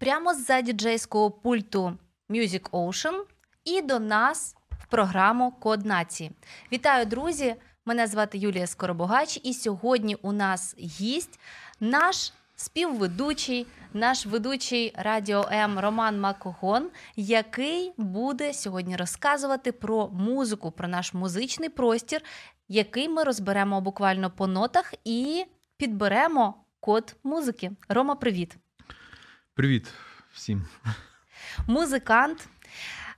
Прямо з-за діджейського пульту Music Ocean і до нас в програму Код нації. Вітаю, друзі! Мене звати Юлія Скоробогач, і сьогодні у нас гість наш співведучий, наш ведучий радіо М Роман Макогон, який буде сьогодні розказувати про музику, про наш музичний простір, який ми розберемо буквально по нотах і підберемо код музики. Рома, привіт! Привіт всім. Музикант,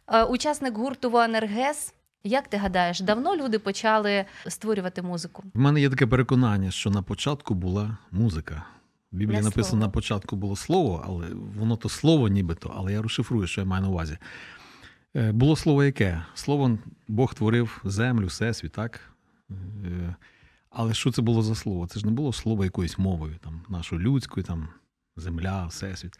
е, учасник гурту Воанергес. Як ти гадаєш, давно люди почали створювати музику? В мене є таке переконання, що на початку була музика. В Біблії Не написано, слово. на початку було слово, але воно то слово нібито, але я розшифрую, що я маю на увазі. Е, Було слово яке? Слово Бог творив землю, всесвіт, так? Е, Але що це було за слово? Це ж не було слово якоюсь мовою, там, нашою людською, там, земля, всесвіт.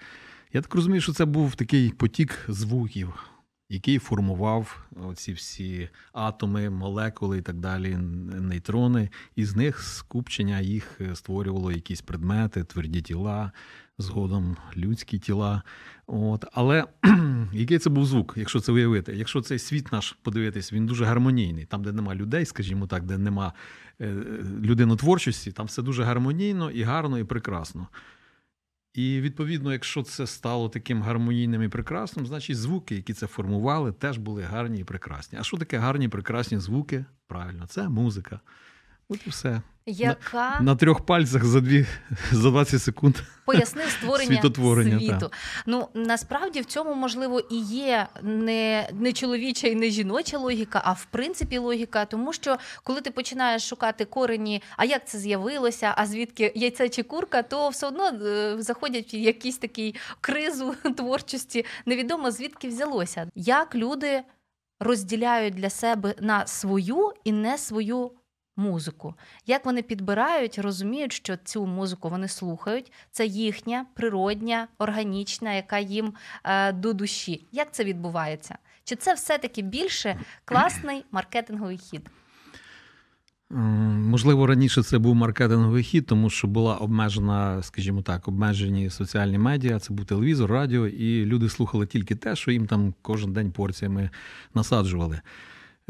Я так розумію, що це був такий потік звуків, який формував ці всі атоми, молекули і так далі, нейтрони, і з них скупчення їх е, створювало якісь предмети, тверді тіла, згодом людські тіла. От. Але який це був звук, якщо це уявити? Якщо цей світ наш подивитись, він дуже гармонійний. Там, де нема людей, скажімо так, де нема е, людинотворчості, там все дуже гармонійно і гарно, і прекрасно. І відповідно, якщо це стало таким гармонійним і прекрасним, значить звуки, які це формували, теж були гарні і прекрасні. А що таке гарні і прекрасні звуки? Правильно, це музика. От і все. Яка На трьох пальцях за дві за 20 секунд. пояснив створення Світотворення, світу. так. Ну насправді в цьому можливо і є не, не чоловіча і не жіноча логіка, а в принципі логіка. Тому що коли ти починаєш шукати корені, а як це з'явилося, а звідки яйце чи курка, то все одно е, заходять в якийсь такий кризу творчості. Невідомо звідки взялося. Як люди розділяють для себе на свою і не свою музику. Як вони підбирають, розуміють, що цю музику вони слухають, це їхня природня, органічна, яка їм е, до душі. Як це відбувається? Чи це все-таки більше класний маркетинговий хід? Можливо, раніше це був маркетинговий хід, тому що була обмежена, скажімо так, обмежені соціальні медіа, це був телевізор, радіо, і люди слухали тільки те, що їм там кожен день порціями насаджували.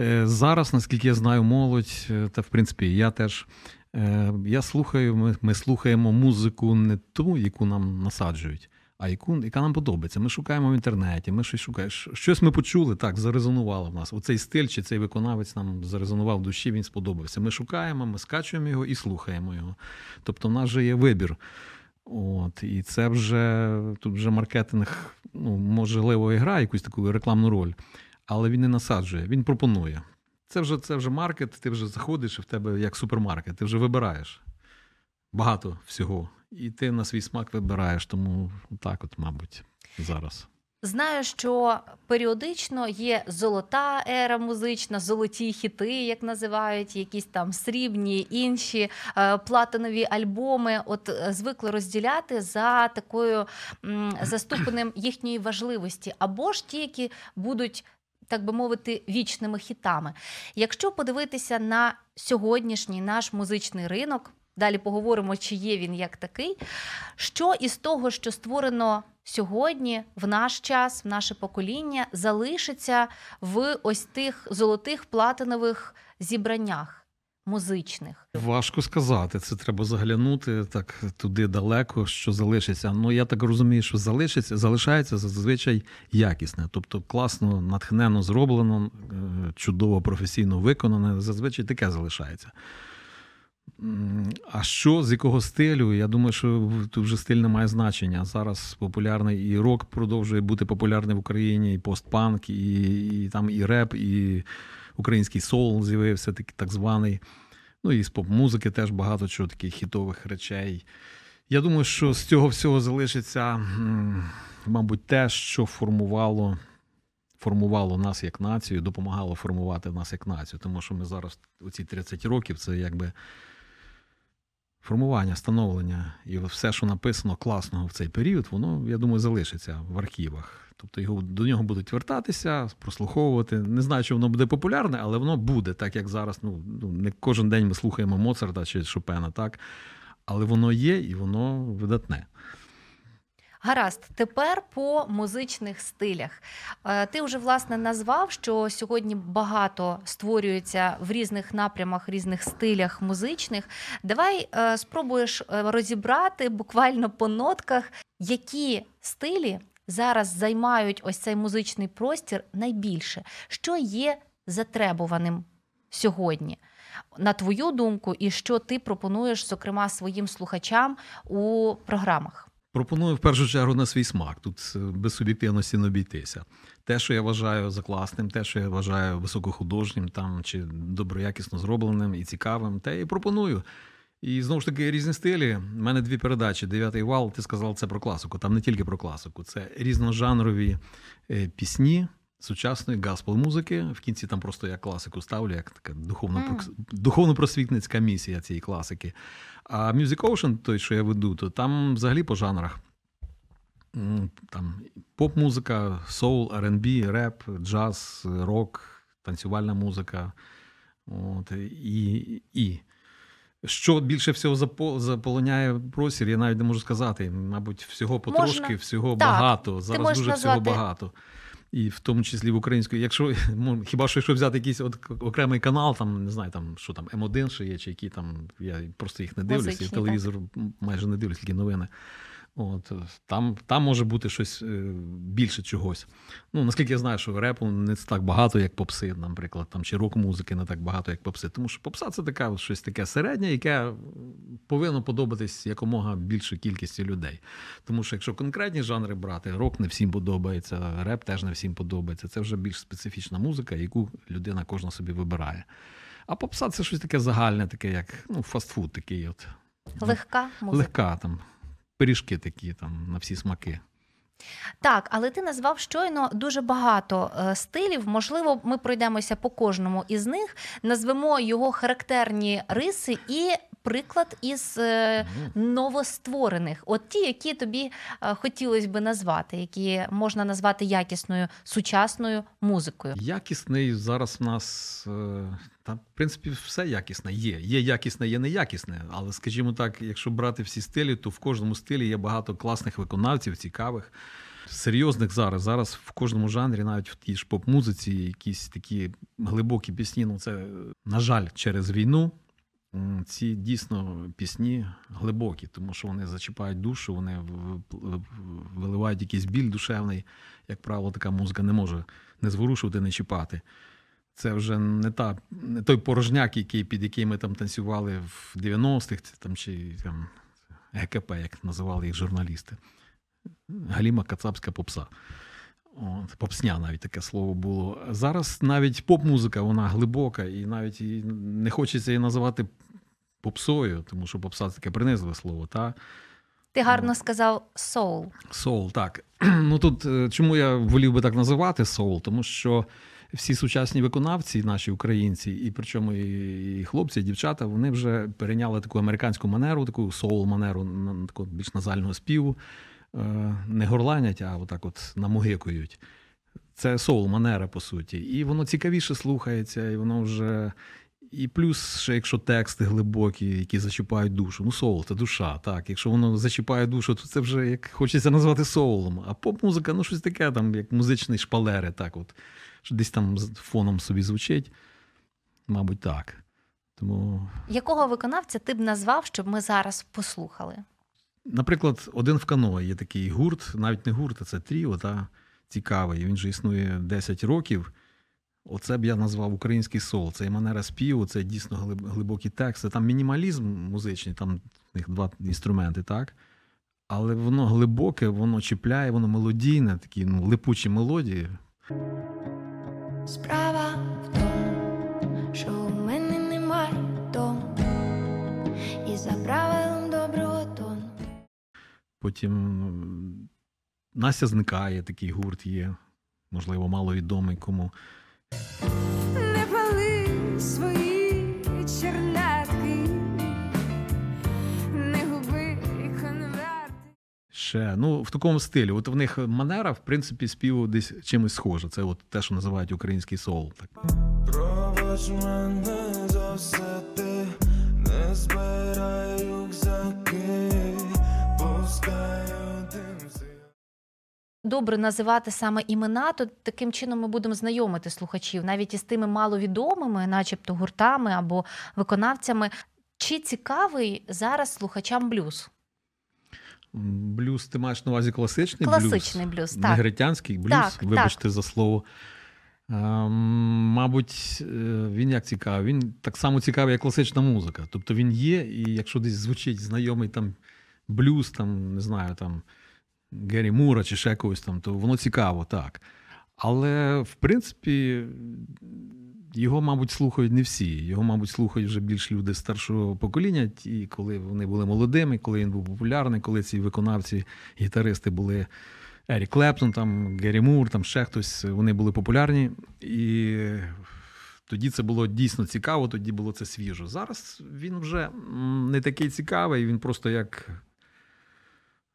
Е, Зараз, наскільки я знаю, молодь, е, та в принципі я теж. е, Я слухаю, ми, ми слухаємо музику не ту, яку нам насаджують, а яку, яка нам подобається. Ми шукаємо в інтернеті, ми щось шукаємо. Щось ми почули, так, зарезонувало в нас. Оцей стиль чи цей виконавець нам зарезонував в душі, він сподобався. Ми шукаємо, ми скачуємо його і слухаємо його. Тобто, в нас же є вибір. От, і це вже тут вже маркетинг, ну, можливо, і грає якусь таку рекламну роль, але він не насаджує, він пропонує. Це вже, це вже маркет, ти вже заходиш, і в тебе як супермаркет, ти вже вибираєш багато всього. І ти на свій смак вибираєш, тому так, от, мабуть, зараз. Знаю, що періодично є золота ера музична, золоті хіти, як називають, якісь там срібні, інші е, платинові альбоми. От е, звикли розділяти за такою за ступенем їхньої важливості, або ж ті, які будуть. Так би мовити, вічними хітами. Якщо подивитися на сьогоднішній наш музичний ринок, далі поговоримо, чи є він як такий. Що із того, що створено сьогодні, в наш час, в наше покоління, залишиться в ось тих золотих платинових зібраннях музичних? Важко сказати. Це треба заглянути так туди далеко, що залишиться. Ну я так розумію, що залишиться, залишається зазвичай якісне, тобто класно, натхненно зроблено, е, чудово професійно виконане. Зазвичай таке залишається. А що з якого стилю? Я думаю, що тут вже стиль не має значення. Зараз популярний і рок продовжує бути популярний в Україні, і постпанк, і, і там і реп, і український соул з'явився, так, так званий. Ну і з поп-музики теж багато чого таких хітових речей Я думаю, що з цього всього залишиться, мабуть, те, що формувало формувало нас як націю, допомагало формувати нас як націю. Тому що ми зараз, оці 30 років, це якби формування, становлення і все, що написано класного в цей період, воно, я думаю, залишиться в архівах. Тобто його до нього будуть вертатися, прослуховувати. Не знаю, чи воно буде популярне, але воно буде, так як зараз. Ну, ну не кожен день ми слухаємо Моцарта чи Шопена, так але воно є і воно видатне. Гаразд, тепер по музичних стилях. Е, ти вже власне назвав, що сьогодні багато створюється в різних напрямах, різних стилях музичних. Давай е, спробуєш е, розібрати буквально по нотках, які стилі зараз займають ось цей музичний простір найбільше, що є затребуваним сьогодні. На твою думку, і що ти пропонуєш, зокрема, своїм слухачам у програмах? Пропоную в першу чергу на свій смак. Тут е, без суб'єктивності не обійтися. Те, що я вважаю за класним, те, що я вважаю високохудожнім там чи доброякісно зробленим і цікавим, те і пропоную. І знову ж таки різні стилі. У мене дві передачі. Дев'ятий вал, ти сказав, це про класику. Там не тільки про класику, це різножанрові е, пісні сучасної гаспел музики. В кінці там просто я класику ставлю, як така духовно mm. духовно-просвітницька місія цієї класики. А Music Ocean, той, що я веду, то там взагалі по жанрах. Там Поп-музика, соул, R&B, реп, джаз, рок, танцювальна музика. От, І і що більше всього заполоняє простір, я навіть не можу сказати. Мабуть, всього потрошки, Можна. всього так. багато. Зараз дуже назвати... всього багато і в тому числі в українську. Якщо хіба що якщо взяти якийсь от окремий канал, там не знаю, там що там М1 ще є, чи які там я просто їх не дивлюся, Я телевізор майже не дивлюсь, тільки новини. От, Там там може бути щось е, більше чогось. Ну, Наскільки я знаю, що репу не так багато, як попси, наприклад, там, чи рок-музики не так багато, як попси. Тому що попса це така щось таке середнє, яке повинно подобатись якомога більшій кількості людей. Тому що якщо конкретні жанри брати, рок не всім подобається, реп теж не всім подобається. Це вже більш специфічна музика, яку людина кожна собі вибирає. А попса це щось таке загальне, таке, як ну, фастфуд такий. от. Легка музика. Легка там пиріжки такі там на всі смаки. Так, але ти назвав щойно дуже багато е, стилів. Можливо, ми пройдемося по кожному із них, назвемо його характерні риси і приклад із е, новостворених, от ті, які тобі е, хотілося би назвати, які можна назвати якісною сучасною музикою. Якісний зараз в нас та, в принципі, все якісне є. Є якісне, є неякісне. Але, скажімо так, якщо брати всі стилі, то в кожному стилі є багато класних виконавців, цікавих, серйозних зараз. Зараз в кожному жанрі, навіть в тій ж поп-музиці, якісь такі глибокі пісні. Ну, це, на жаль, через війну. Ці дійсно пісні глибокі, тому що вони зачіпають душу, вони виливають якийсь біль душевний. Як правило, така музика не може не зворушувати, не чіпати. Це вже не та не той порожняк, який, під який ми там танцювали в 90-х, там, чи там, ГКП, як називали їх журналісти. Галіма Кацапська попса. От, Попсня навіть таке слово було. Зараз навіть поп-музика, вона глибока, і навіть не хочеться її називати попсою, тому що попса таке принизливе слово. Та? Ти гарно сказав соул. Соул, так. Ну тут е, чому я волів би так називати соул? Тому що всі сучасні виконавці, наші українці, і причому і хлопці, і дівчата, вони вже перейняли таку американську манеру, таку соул-манеру таку більш назального співу. Е, не горланять, а отак от намугикують. Це соул-манера, по суті. І воно цікавіше слухається, і воно вже. І плюс, ще якщо тексти глибокі, які зачіпають душу. Ну, соул це душа. Так, якщо воно зачіпає душу, то це вже як хочеться назвати соулом. А поп-музика, ну щось таке, там, як музичний шпалери, так от що десь там фоном собі звучить. Мабуть, так. Тому... Якого виконавця ти б назвав, щоб ми зараз послухали? Наприклад, один в кано є такий гурт, навіть не гурт, а це тріо, та цікавий. Він же існує 10 років. Оце б я назвав український сол. Це і манера співу, це дійсно глибокі тексти. Там мінімалізм музичний, там в них два інструменти, так? Але воно глибоке, воно чіпляє, воно мелодійне, такі ну, липучі мелодії. Справа в тому, що у мене немає дому і за правилом доброго тону. Потім Настя зникає, такий гурт є, можливо, маловідомий кому. Не пали свої чернетки, не губи конверти. Ще ну в такому стилі. От в них манера, в принципі, співу десь чимось схожа. Це от те, що називають український соул. Так. Пробач мене за все ти, не збирай Добре називати саме імена, то таким чином ми будемо знайомити слухачів навіть із тими маловідомими, начебто гуртами або виконавцями. Чи цікавий зараз слухачам блюз? Блюз, ти маєш на увазі класичний, Класичний блюз? блюз, так. Негритянський блюз, Так, вибачте за слово. Ем, мабуть, е, він як цікавий. Він так само цікавий, як класична музика. Тобто він є, і якщо десь звучить знайомий там блюз, там, не знаю, там Геррі Мура чи ще когось там, то воно цікаво, так. Але в принципі. Його, мабуть, слухають не всі. Його, мабуть, слухають вже більш люди старшого покоління, ті, коли вони були молодими, коли він був популярний, коли ці виконавці, гітаристи були Ерік Клептон, там, Геррі Мур, там ще хтось, вони були популярні. І тоді це було дійсно цікаво, тоді було це свіжо. Зараз він вже не такий цікавий, він просто як,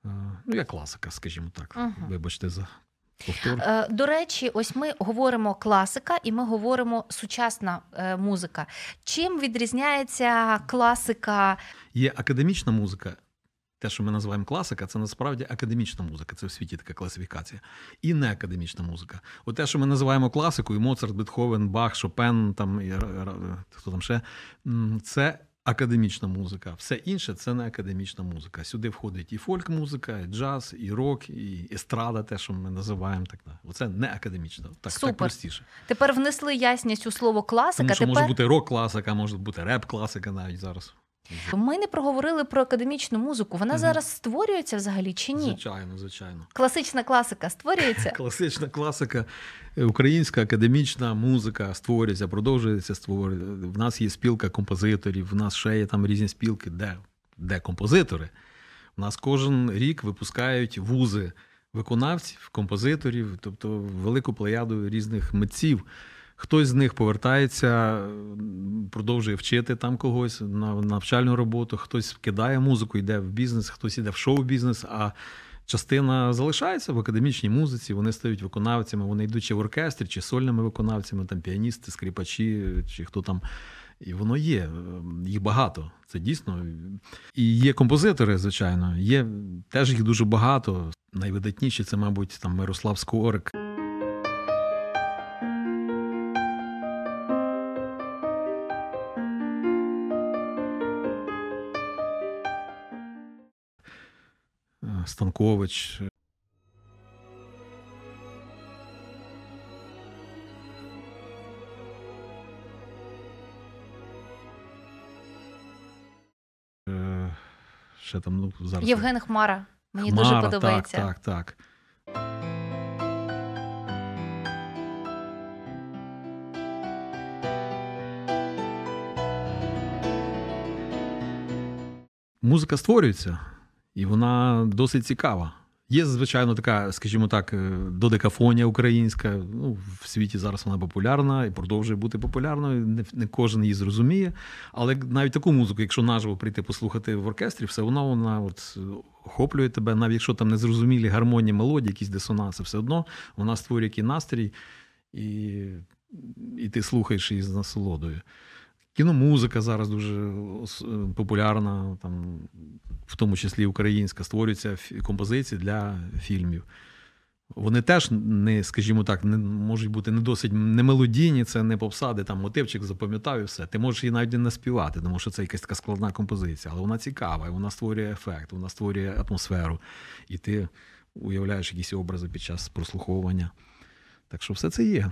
ну, як класика, скажімо так. Мгм. Вибачте за повтор. Е, До речі, ось ми говоримо класика і ми говоримо сучасна е, музика. Чим відрізняється класика? Є академічна музика. Те, що ми називаємо класика, це насправді академічна музика. Це в світі така класифікація. І не академічна музика. От те, що ми називаємо класикою, Моцарт, Бетховен, Бах, Шопен, там, і, хто там ще, це академічна музика. Все інше це не академічна музика. Сюди входить і фольк-музика, і джаз, і рок, і естрада, те, що ми називаємо. Так. Оце не академічна. Так, Супер. так простіше. Тепер внесли ясність у слово класика. Тому що Тепер може бути рок-класика, може бути реп-класика навіть зараз. Ми не проговорили про академічну музику. Вона Мгм. зараз створюється взагалі чи ні? Звичайно, звичайно. Класична класика створюється. Класична класика, українська академічна музика створюється, продовжується створювати. В нас є спілка композиторів, в нас ще є там різні спілки, де, де композитори. У нас кожен рік випускають вузи виконавців, композиторів, тобто велику плеяду різних митців. Хтось з них повертається, продовжує вчити там когось на навчальну роботу, хтось кидає музику, йде в бізнес, хтось йде в шоу-бізнес. А частина залишається в академічній музиці, вони стають виконавцями, вони йдуть чи в оркестрі, чи сольними виконавцями, там піаністи, скрипачі, чи хто там. І воно є, їх багато. Це дійсно. І є композитори, звичайно, є теж їх дуже багато. Найвидатніші це, мабуть, там Мирослав Скорик. Станкович. Е, Ще там, ну, зараз. Євген Хмара. Мені дуже подобається. Так, так, так. Музика створюється, і вона досить цікава. Є, звичайно, така, скажімо так, е, додекафонія українська. Ну, в світі зараз вона популярна і продовжує бути популярною. Не, не кожен її зрозуміє. Але навіть таку музику, якщо наживо прийти послухати в оркестрі, все одно вона от охоплює тебе, навіть якщо там незрозумілі гармонії, мелодії, якісь дисонанси, все одно вона створює який настрій, і, і ти слухаєш її з насолодою. Кіномузика зараз дуже е, популярна, там, в тому числі українська, створюються композиції для фільмів. Вони теж не, скажімо так, не можуть бути не досить не мелодійні, це не попса, де там мотивчик запам'ятав і все. Ти можеш її навіть не співати, тому що це якась така складна композиція, але вона цікава, і вона створює ефект, вона створює атмосферу, і ти уявляєш якісь образи під час прослуховування. Так що все це є.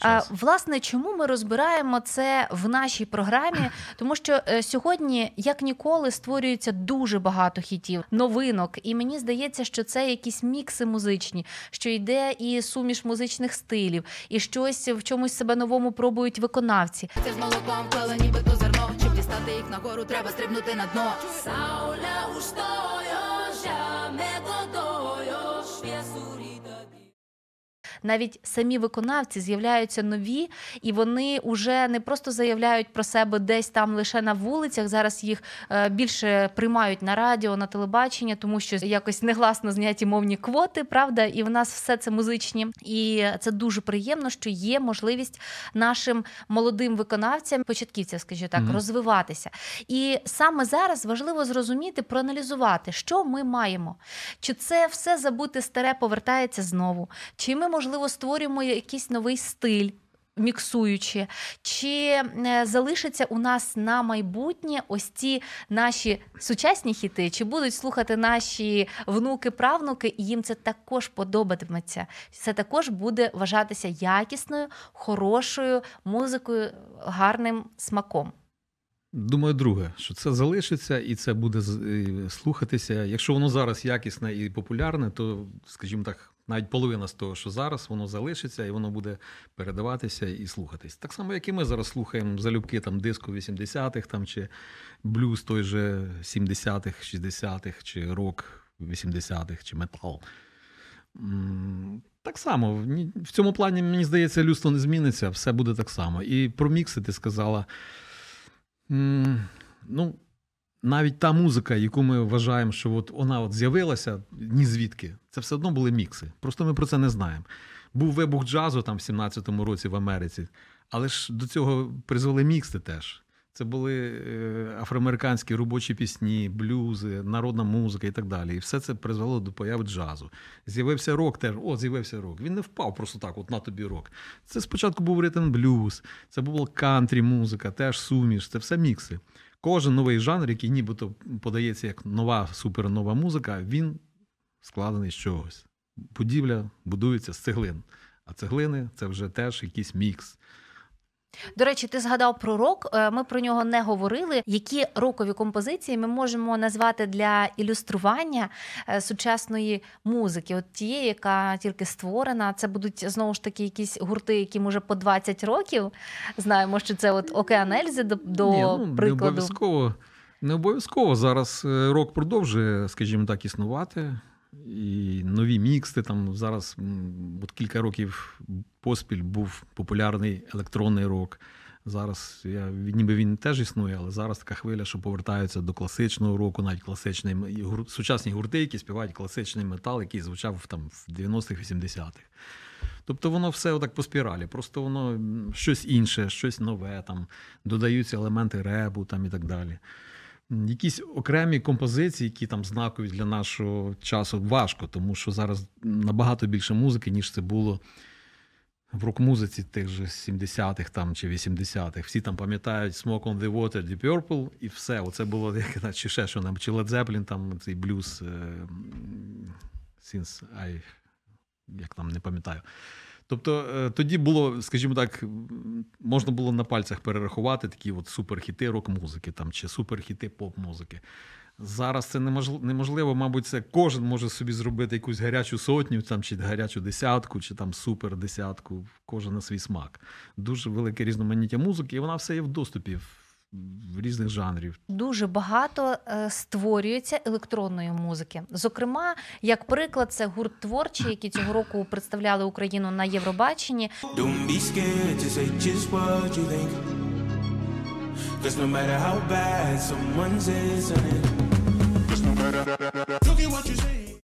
А, власне, чому ми розбираємо це в нашій програмі? Тому що е, сьогодні, як ніколи, створюється дуже багато хітів, новинок, і мені здається, що це якісь мікси музичні, що йде і суміш музичних стилів, і щось в чомусь себе новому пробують виконавці. Це з молоком плели нібито зерно. Щоб дістати їх нагору, треба стрибнути на дно. Сауля устою, методою, навіть самі виконавці з'являються нові, і вони вже не просто заявляють про себе десь там лише на вулицях. Зараз їх е, більше приймають на радіо, на телебачення, тому що якось негласно зняті мовні квоти, правда, і в нас все це музичні. І це дуже приємно, що є можливість нашим молодим виконавцям, початківцям, скажімо так, Мгм. розвиватися. І саме зараз важливо зрозуміти, проаналізувати, що ми маємо. Чи це все забути старе повертається знову? Чи ми, можливо, створюємо якийсь новий стиль? Міксуючи, чи е, залишиться у нас на майбутнє ось ці наші сучасні хіти, чи будуть слухати наші внуки, правнуки, і їм це також подобатиметься. Це також буде вважатися якісною, хорошою музикою, гарним смаком. Думаю, друге, що це залишиться і це буде слухатися. Якщо воно зараз якісне і популярне, то, скажімо так, навіть половина з того, що зараз, воно залишиться і воно буде передаватися і слухатись. Так само, як і ми зараз слухаємо залюбки там диско 80-х, там чи блюз той же 70-х, 60-х, чи рок 80-х, чи метал. Так само, в цьому плані, мені здається, людство не зміниться, все буде так само. І про мікси ти сказала. Ну, навіть та музика, яку ми вважаємо, що от вона от з'явилася ні звідки, це все одно були мікси. Просто ми про це не знаємо. Був вибух джазу там в 17-му році в Америці, але ж до цього призвели мікси теж. Це були е, афроамериканські робочі пісні, блюзи, народна музика і так далі. І все це призвело до появи джазу. З'явився рок теж. О, з'явився рок. Він не впав просто так, от на тобі рок. Це спочатку був ритм блюз, це була кантрі музика, теж суміш, це все мікси. Кожен новий жанр, який нібито подається як нова супернова музика, він складений з чогось. Будівля будується з цеглин. А цеглини це вже теж якийсь мікс. До речі, ти згадав про рок. е, Ми про нього не говорили. Які рокові композиції ми можемо назвати для ілюстрування е, сучасної музики? От тієї, яка тільки створена. Це будуть знову ж таки якісь гурти, які може по 20 років. Знаємо, що це от Океан Ельзи до, до Ні, ну, Не обов'язково, не обов'язково. Зараз е, рок продовжує, скажімо так, існувати. І нові міксти. Там зараз от кілька років поспіль був популярний електронний рок. Зараз я ніби він теж існує, але зараз така хвиля, що повертаються до класичного року, навіть класичний сучасні гурти, які співають класичний метал, який звучав там в 90-х, 80-х. Тобто воно все отак по спіралі. Просто воно щось інше, щось нове, там додаються елементи ребу там і так далі. Якісь окремі композиції, які там знакові для нашого часу, важко, тому що зараз набагато більше музики, ніж це було в рок-музиці тих же 70-х там, чи 80-х. Всі там пам'ятають Smoke on the Water, Deep Purple, і все. Оце було як чи ще що нам, чи Led Zeppelin, там цей блюз е, Since I як там не пам'ятаю. Тобто е, тоді було, скажімо так, можна було на пальцях перерахувати такі от суперхіти рок-музики там, чи суперхіти поп-музики. Зараз це неможливо, мабуть, це кожен може собі зробити якусь гарячу сотню, там, чи гарячу десятку, чи там супер десятку, кожен на свій смак. Дуже велике різноманіття музики, і вона все є в доступі різних жанрів. Дуже багато е, створюється електронної музики. Зокрема, як приклад, це гурт творчий, які цього року представляли Україну на Євробаченні. Look at what you.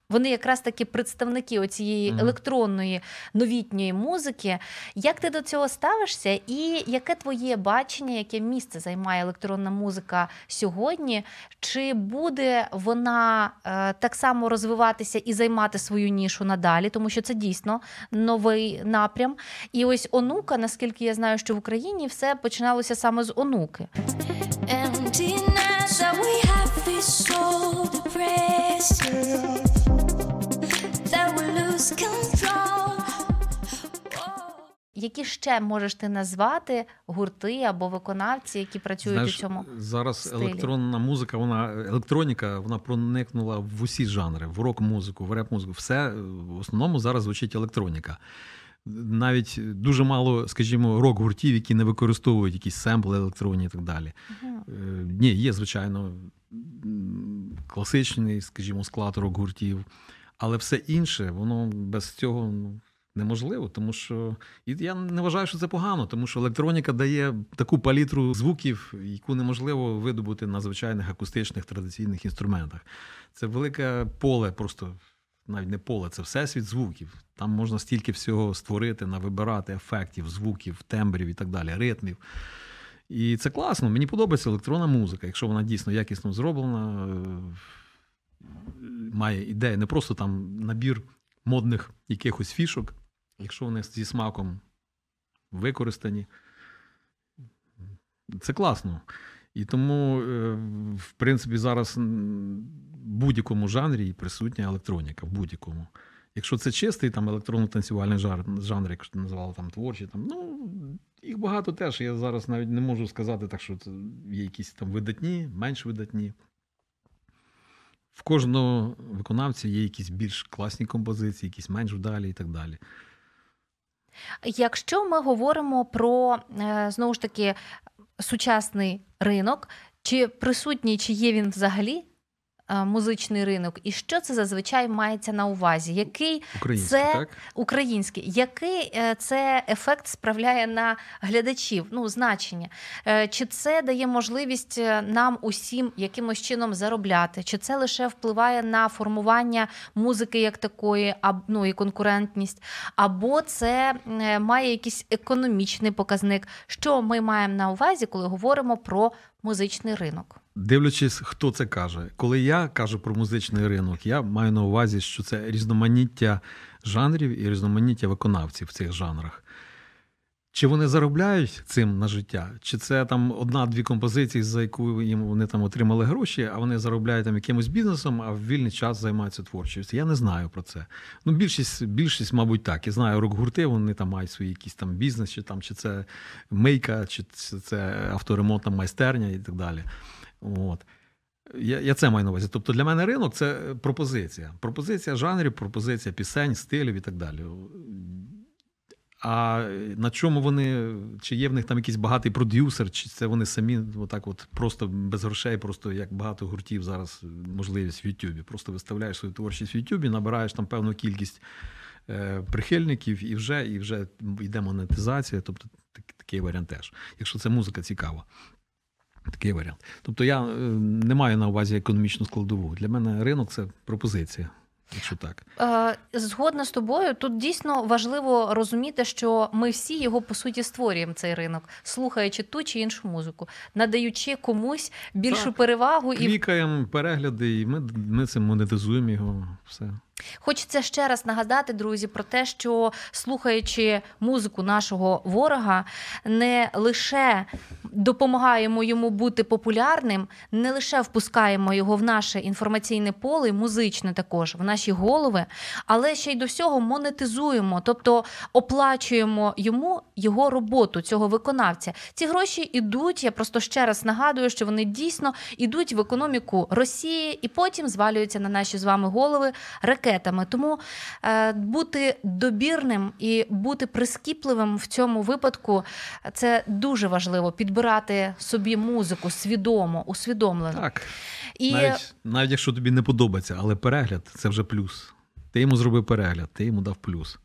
Вони якраз таки представники оцієї Мгм. електронної новітньої музики. Як ти до цього ставишся, і яке твоє бачення, яке місце займає електронна музика сьогодні? Чи буде вона е, так само розвиватися і займати свою нішу надалі, тому що це дійсно новий напрям. І ось онука, наскільки я знаю, що в Україні все починалося саме з онуки. That we have is so Які ще можеш ти назвати гурти або виконавці, які працюють Знаєш, у цьому? зараз стилі. електронна музика, вона електроніка, вона проникнула в усі жанри, в рок-музику, в реп-музику. Все е, в основному зараз звучить електроніка. Навіть дуже мало, скажімо, рок-гуртів, які не використовують якісь семпли електронні і так далі. Мгм. Е, Ні, є, звичайно, класичний, скажімо, склад рок-гуртів, але все інше, воно без цього ну, неможливо, тому що і я не вважаю, що це погано, тому що електроніка дає таку палітру звуків, яку неможливо видобути на звичайних акустичних традиційних інструментах. Це велике поле, просто навіть не поле, це всесвіт звуків. Там можна стільки всього створити, навибирати ефектів, звуків, тембрів і так далі, ритмів. І це класно. Мені подобається електронна музика, якщо вона дійсно якісно зроблена, е, має ідею, не просто там набір модних якихось фішок, якщо вони зі смаком використані. Це класно. І тому, е, в принципі, зараз в будь-якому жанрі присутня електроніка, в будь-якому. Якщо це чистий там електронно-танцювальний жанр, жанр, як ти називала там творчі, там, ну, їх багато теж. Я зараз навіть не можу сказати, так, що це є якісь там видатні, менш видатні. В кожного виконавця є якісь більш класні композиції, якісь менш вдалі і так далі. Якщо ми говоримо про е, знову ж таки сучасний ринок, чи присутній, чи є він взагалі музичний ринок, і що це зазвичай мається на увазі? Який Українські, Це- так? український, який е, це ефект справляє на глядачів? Ну, значення? Е, Чи це дає можливість е, нам усім якимось чином заробляти? Чи це лише впливає на формування музики як такої, ну і конкурентність? Або це е, має якийсь економічний показник? Що ми маємо на увазі, коли говоримо про музичний ринок? Дивлячись, хто це каже. Коли я кажу про музичний ринок, я маю на увазі, що це різноманіття жанрів і різноманіття виконавців в цих жанрах. Чи вони заробляють цим на життя? Чи це там одна-дві композиції, за яку їм вони там отримали гроші, а вони заробляють там якимось бізнесом, а в вільний час займаються творчістю? Я не знаю про це. Ну, більшість, більшість, мабуть, так. Я знаю рок-гурти, вони там мають свій якийсь там бізнес, чи там чи це мейка, чи це авторемонтна майстерня і так далі. От. Я, я це маю на увазі. Тобто для мене ринок це пропозиція. Пропозиція жанрів, пропозиція пісень, стилів і так далі. А на чому вони, чи є в них там якийсь багатий продюсер, чи це вони самі отак от просто без грошей, просто як багато гуртів зараз можливість в Ютубі. Просто виставляєш свою творчість в Ютубі, набираєш там певну кількість е, прихильників, і вже, і вже йде монетизація. Тобто так, такий варіант теж. Якщо це музика цікава. Такий варіант. Тобто я е, не маю на увазі економічну складову. Для мене ринок це пропозиція, якщо так. Е, Згодна з тобою, тут дійсно важливо розуміти, що ми всі його по суті створюємо цей ринок, слухаючи ту чи іншу музику, надаючи комусь більшу Так. перевагу і Клікаємо перегляди, і ми, ми цим монетизуємо його. Все. Хочеться ще раз нагадати, друзі, про те, що слухаючи музику нашого ворога, не лише допомагаємо йому бути популярним, не лише впускаємо його в наше інформаційне поле, музичне також, в наші голови, але ще й до всього монетизуємо, тобто оплачуємо йому його роботу, цього виконавця. Ці гроші йдуть. Я просто ще раз нагадую, що вони дійсно йдуть в економіку Росії і потім звалюються на наші з вами голови ракетами. Тому е, бути добірним і бути прискіпливим в цьому випадку це дуже важливо підбирати собі музику свідомо, усвідомлено. Так. І Навіть, навіть якщо тобі не подобається, але перегляд це вже плюс. Ти йому зробив перегляд, ти йому дав плюс.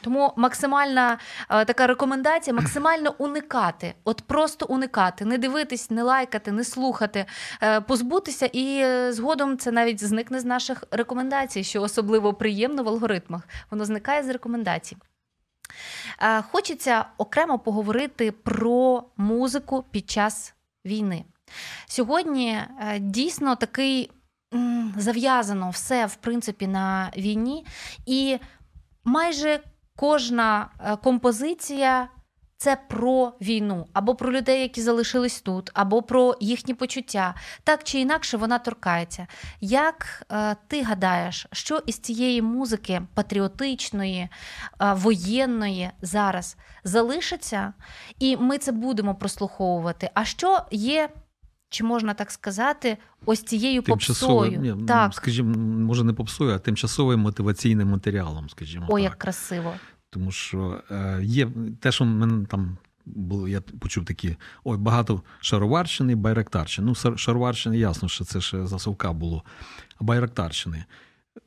Тому максимальна е, така рекомендація максимально уникати, от просто уникати, не дивитись, не лайкати, не слухати, е, позбутися, і е, згодом це навіть зникне з наших рекомендацій, що особливо приємно в алгоритмах. Воно зникає з рекомендацій. Е, Хочеться окремо поговорити про музику під час війни. Сьогодні е, дійсно такий зав'язано все в принципі на війні, і майже кожна е, композиція. Це про війну, або про людей, які залишились тут, або про їхні почуття. Так чи інакше вона торкається. Як е, ти гадаєш, що із цієї музики патріотичної, е, воєнної зараз залишиться, і ми це будемо прослуховувати? А що є, чи можна так сказати, ось цією попсою? ні, так, скажімо, може не попсою, а тимчасовим мотиваційним матеріалом, скажімо. ой, так. як красиво. Тому що е, є те, що мене там було, я почув такі: ой, багато шароварщини, байрактарщини. Ну, шароварщини, ясно, що це ще за совка було. А байрактарщини.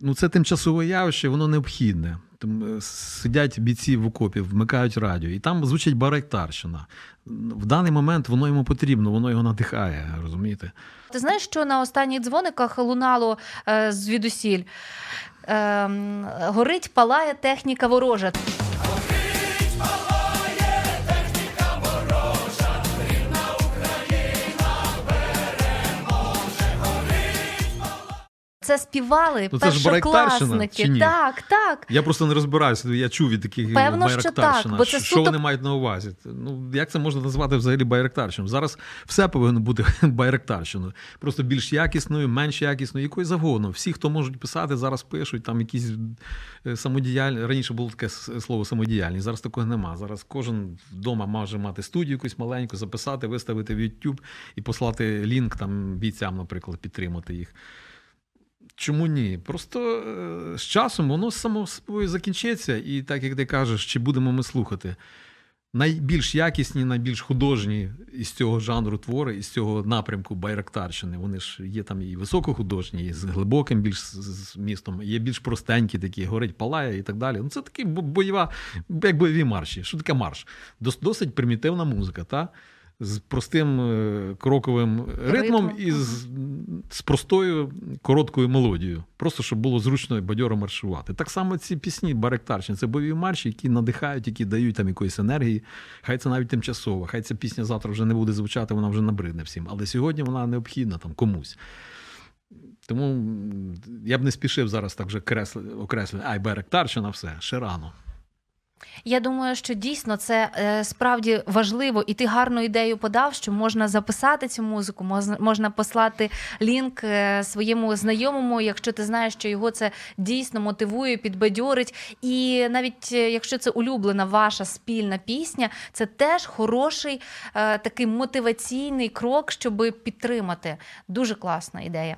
Ну, це тимчасове явище, воно необхідне. Там е, сидять бійці в окопі, вмикають радіо, і там звучить байрактарщина. В даний момент воно йому потрібно, воно його надихає, розумієте? Ти знаєш, що на останніх дзвониках лунало е, звідусіль? Ем, горить, палає техніка ворожа. Це співали Ну, це ж першокласники. чи ні? Так, так. Я просто не розбираюся. Я чув від таких Певно, що так, бо це що суто- вони мають на увазі? Ну як це можна назвати взагалі байрактарщиною? Зараз все повинно бути байрактарщиною. Просто більш якісною, менш якісною, якою завгодно. Всі, хто можуть писати, зараз пишуть там якісь е, самодіяльні. Раніше було таке слово самодіяльність. Зараз такого нема. Зараз кожен вдома може мати студію якусь маленьку, записати, виставити в YouTube і послати лінк там бійцям, наприклад, підтримати їх. Чому ні? Просто е, з часом воно само собою закінчиться, і так як ти кажеш, чи будемо ми слухати. Найбільш якісні, найбільш художні із цього жанру твори, із цього напрямку байрактарщини. Вони ж є там і високохудожні, і з глибоким більш з- з містом, є більш простенькі такі, горить палає і так далі. Ну, це такі бойова, як бойові марші. Що таке марш? Досить примітивна музика, та? З простим е, кроковим ритмом Ритмом, і з, з простою короткою мелодією. Просто щоб було зручно і бадьоро маршувати. Так само ці пісні баректарщини, це бойові марші, які надихають, які дають там якоїсь енергії. Хай це навіть тимчасово, хай ця пісня завтра вже не буде звучати, вона вже набридне всім. Але сьогодні вона необхідна там комусь. Тому я б не спішив зараз так вже окреслити, ай, Беректарщина, все, ще рано. Я думаю, що дійсно це е, справді важливо, і ти гарну ідею подав, що можна записати цю музику, можна, послати лінк е, своєму знайомому, якщо ти знаєш, що його це дійсно мотивує, підбадьорить. І навіть е, якщо це улюблена ваша спільна пісня, це теж хороший такий мотиваційний крок, щоб підтримати. Дуже класна ідея.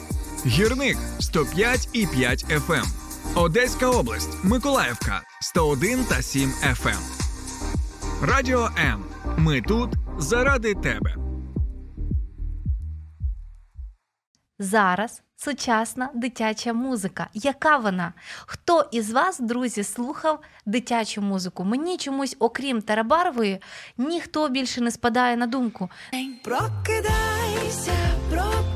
Гірник 105 і 5 FM. Одеська область, Миколаївка 101 та 7 FM. Радіо М. Ми тут заради тебе. Зараз сучасна дитяча музика. Яка вона? Хто із вас, друзі, слухав дитячу музику? Мені чомусь, окрім Тарабарової, ніхто більше не спадає на думку. Прокидайся, прокидайся,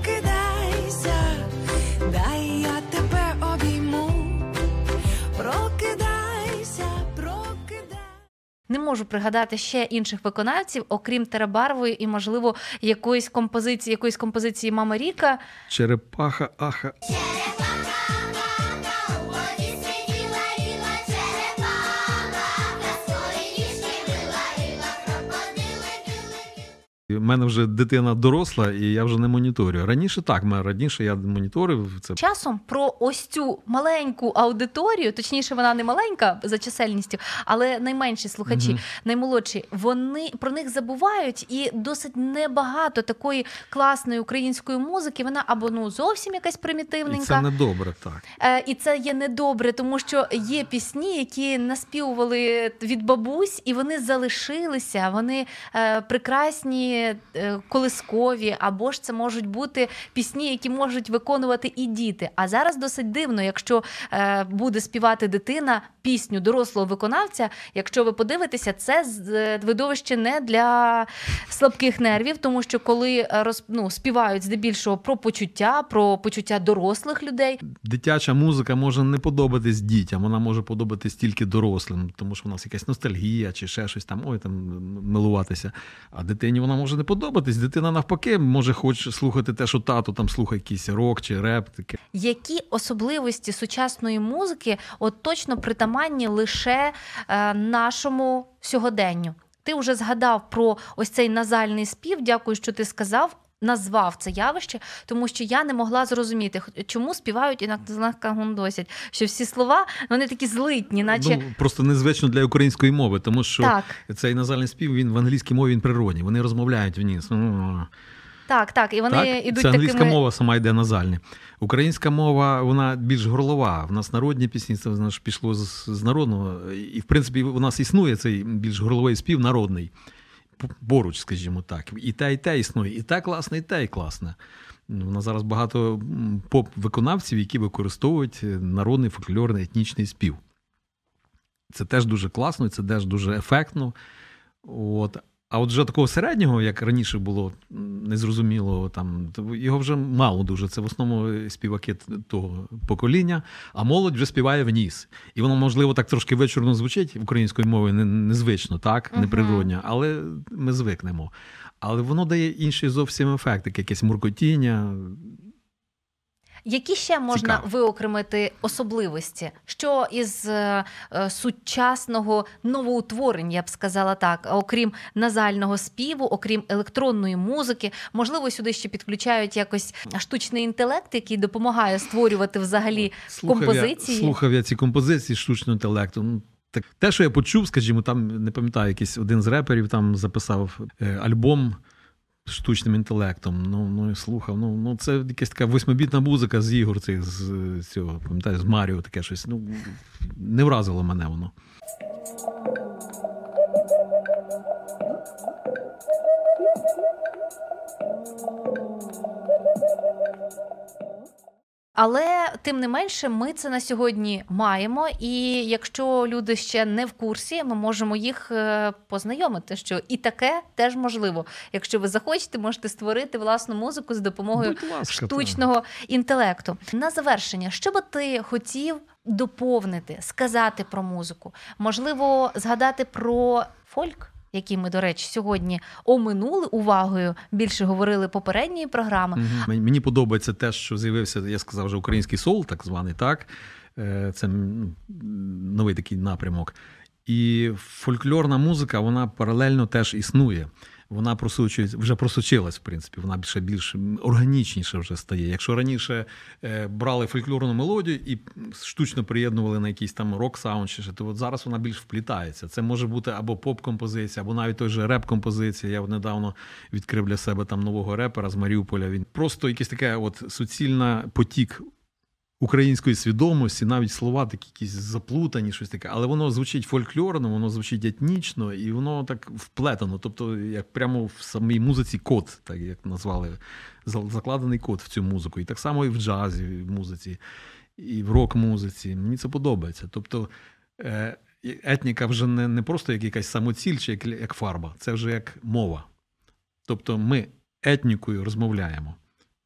Не можу пригадати ще інших виконавців, окрім Теребарвої і, можливо, якоїсь композиції, якоїсь композиції Мама Ріка. Черепаха, аха. У мене вже дитина доросла, і я вже не моніторю. Раніше так, раніше я моніторив це. Часом про ось цю маленьку аудиторію, точніше, вона не маленька за чисельністю, але найменші слухачі, Мгм. наймолодші, вони про них забувають, і досить небагато такої класної української музики. Вона або ну зовсім якась І примітивненька. це недобре, так. Е, І це є недобре, тому що є пісні, які наспівували від бабусь, і вони залишилися. Вони е, прекрасні, е, колискові, або ж це можуть бути пісні, які можуть виконувати і діти. А зараз досить дивно, якщо е, буде співати дитина пісню дорослого виконавця. Якщо ви подивитеся, це е, видовище не для слабких нервів, тому що коли ну, співають здебільшого про почуття, про почуття дорослих людей. Дитяча музика може не подобатись дітям, вона може подобатись тільки дорослим, тому що в нас якась ностальгія чи ще щось там, ой, там милуватися. А дитині вона може не подобатись. Дитина навпаки може хоче слухати те, що тато там слухає якийсь рок чи реп. Таке. Які особливості сучасної музики от точно притаманні лише е, нашому сьогоденню? Ти вже згадав про ось цей назальний спів. Дякую, що ти сказав. Назвав це явище, тому що я не могла зрозуміти, чому співають і на гундосять, що всі слова вони такі злитні, наче Ну, просто незвично для української мови, тому що так, цей назальний спів він в англійській мові він природній. Вони розмовляють вніс. так, так. І вони так? ідуть Це англійська такими мова сама йде назальні. Українська мова вона більш горлова. В нас народні пісні, це знаєш, пішло з, з народного. І в принципі у нас існує цей більш горловий спів народний. Поруч, скажімо так. І те, і те існує. І те класне, і те і класне. Ну, У нас зараз багато поп-виконавців, які використовують е, народний фольклорний етнічний спів. Це теж дуже класно, це теж дуже ефектно. От. А от вже такого середнього, як раніше було незрозуміло, там його вже мало дуже. Це в основному співаки того покоління, а молодь вже співає в ніс. І воно, можливо, так трошки вечорно звучить українською мовою, не- незвично, так, неприродньо, але ми звикнемо. Але воно дає інший зовсім ефект, як якесь муркотіння. Які ще можна Цікаво. виокремити особливості? Що із е, е, сучасного новоутворення, я б сказала так, окрім назального співу, окрім електронної музики, можливо, сюди ще підключають якось штучний інтелект, який допомагає створювати взагалі Слухав композиції? Я, слухав я ці композиції штучного інтелекту. Ну, так, те, що я почув, скажімо, там не пам'ятаю, якийсь один з реперів там записав е, альбом штучним інтелектом. Ну, ну і слухав. Ну, ну це якась така восьмобітна музика з ігор цих з цього, пам'ятаю, з Маріо, таке щось. Ну, не вразило мене воно. Але тим не менше, ми це на сьогодні маємо. І якщо люди ще не в курсі, ми можемо їх е, познайомити, що і таке теж можливо. Якщо ви захочете, можете створити власну музику з допомогою ласка, штучного інтелекту. На завершення, що би ти хотів доповнити, сказати про музику? Можливо, згадати про фольк? Який ми, до речі, сьогодні оминули увагою, більше говорили попередньої програми. Угу. Мені подобається те, що з'явився, я сказав, вже український сол, так званий, так. Е, Це новий такий напрямок. І фольклорна музика, вона паралельно теж існує. Вона просучується, вже просочилась, в принципі, вона більше більш органічніше вже стає. Якщо раніше е, брали фольклорну мелодію і штучно приєднували на якийсь там рок-саунд, чи то от зараз вона більш вплітається. Це може бути або поп-композиція, або навіть той же реп-композиція. Я недавно відкрив для себе там нового репера з Маріуполя. Він просто якийсь таке от суцільна потік української свідомості, навіть слова такі якісь заплутані, щось таке, але воно звучить фольклорно, воно звучить етнічно, і воно так вплетено. Тобто, як прямо в самій музиці код, так як назвали, закладений код в цю музику. І так само і в джазі, і в музиці, і в рок-музиці. Мені це подобається. Тобто. е, Етніка вже не, не просто як якась самоціль чи як, як фарба, це вже як мова. Тобто ми етнікою розмовляємо.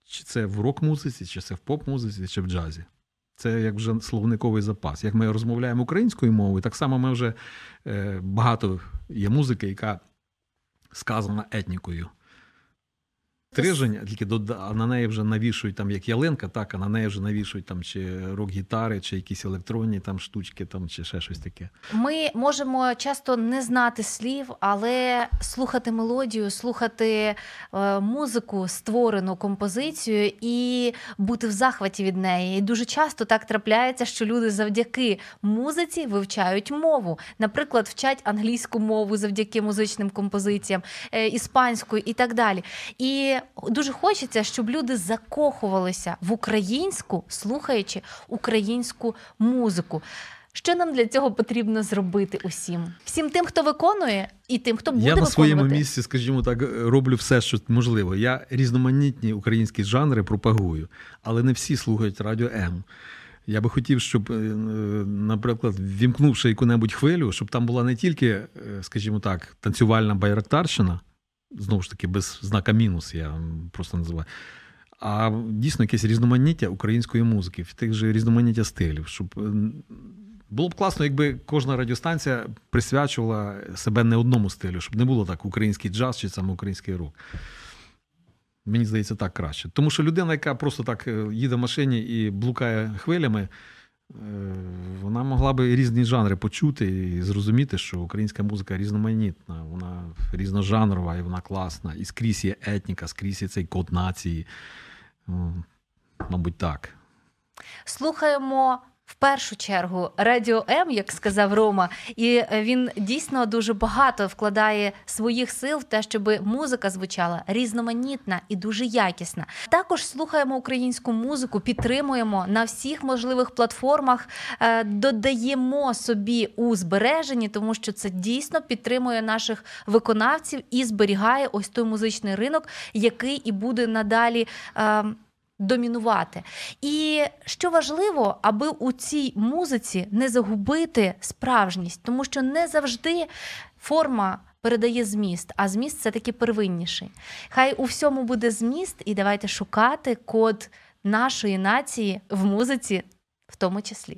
Чи це в рок-музиці, чи це в поп-музиці, чи в джазі. Це як вже словниковий запас. Як ми розмовляємо українською мовою, так само ми вже е, багато є музики, яка сказана етнікою. Стрижень, тільки дода- на неї вже навішують там як ялинка, так, а на неї вже навішують там чи рок-гітари, чи якісь електронні там штучки, там, чи ще щось таке. Ми можемо часто не знати слів, але слухати мелодію, слухати е, музику, створену композицію і бути в захваті від неї. І дуже часто так трапляється, що люди завдяки музиці вивчають мову. Наприклад, вчать англійську мову завдяки музичним композиціям, е, іспанську і так далі. І дуже хочеться, щоб люди закохувалися в українську, слухаючи українську музику. Що нам для цього потрібно зробити усім? Всім тим, хто виконує, і тим, хто буде Я на виконувати. своєму місці, скажімо так, роблю все, що можливо. Я різноманітні українські жанри пропагую, але не всі слухають радіо М. Я би хотів, щоб, е, наприклад, вімкнувши яку-небудь хвилю, щоб там була не тільки, е, скажімо так, танцювальна байрактарщина, знову ж таки, без знака мінус, я просто називаю. А дійсно якесь різноманіття української музики, в тих же різноманіття стилів, щоб е, було б класно, якби кожна радіостанція присвячувала себе не одному стилю, щоб не було так український джаз чи саме український рок. Мені здається, так краще. Тому що людина, яка просто так е, їде в машині і блукає хвилями, вона могла би різні жанри почути і зрозуміти, що українська музика різноманітна, вона різножанрова і вона класна. І скрізь є етніка, скрізь є цей код нації. Мабуть, так. Слухаємо в першу чергу Радіо М, як сказав Рома, і він дійсно дуже багато вкладає своїх сил в те, щоб музика звучала різноманітна і дуже якісна. Також слухаємо українську музику, підтримуємо на всіх можливих платформах, е, додаємо собі у збереженні, тому що це дійсно підтримує наших виконавців і зберігає ось той музичний ринок, який і буде надалі. Домінувати. І що важливо, аби у цій музиці не загубити справжність, тому що не завжди форма. Передає зміст, а зміст це таки первинніший. Хай у всьому буде зміст, і давайте шукати код нашої нації в музиці, в тому числі.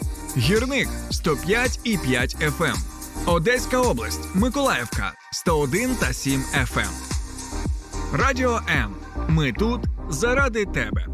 Гірник 105 і 5 FM. Одеська область, Миколаївка 101 та 7 FM. Радіо М. Ми тут заради тебе.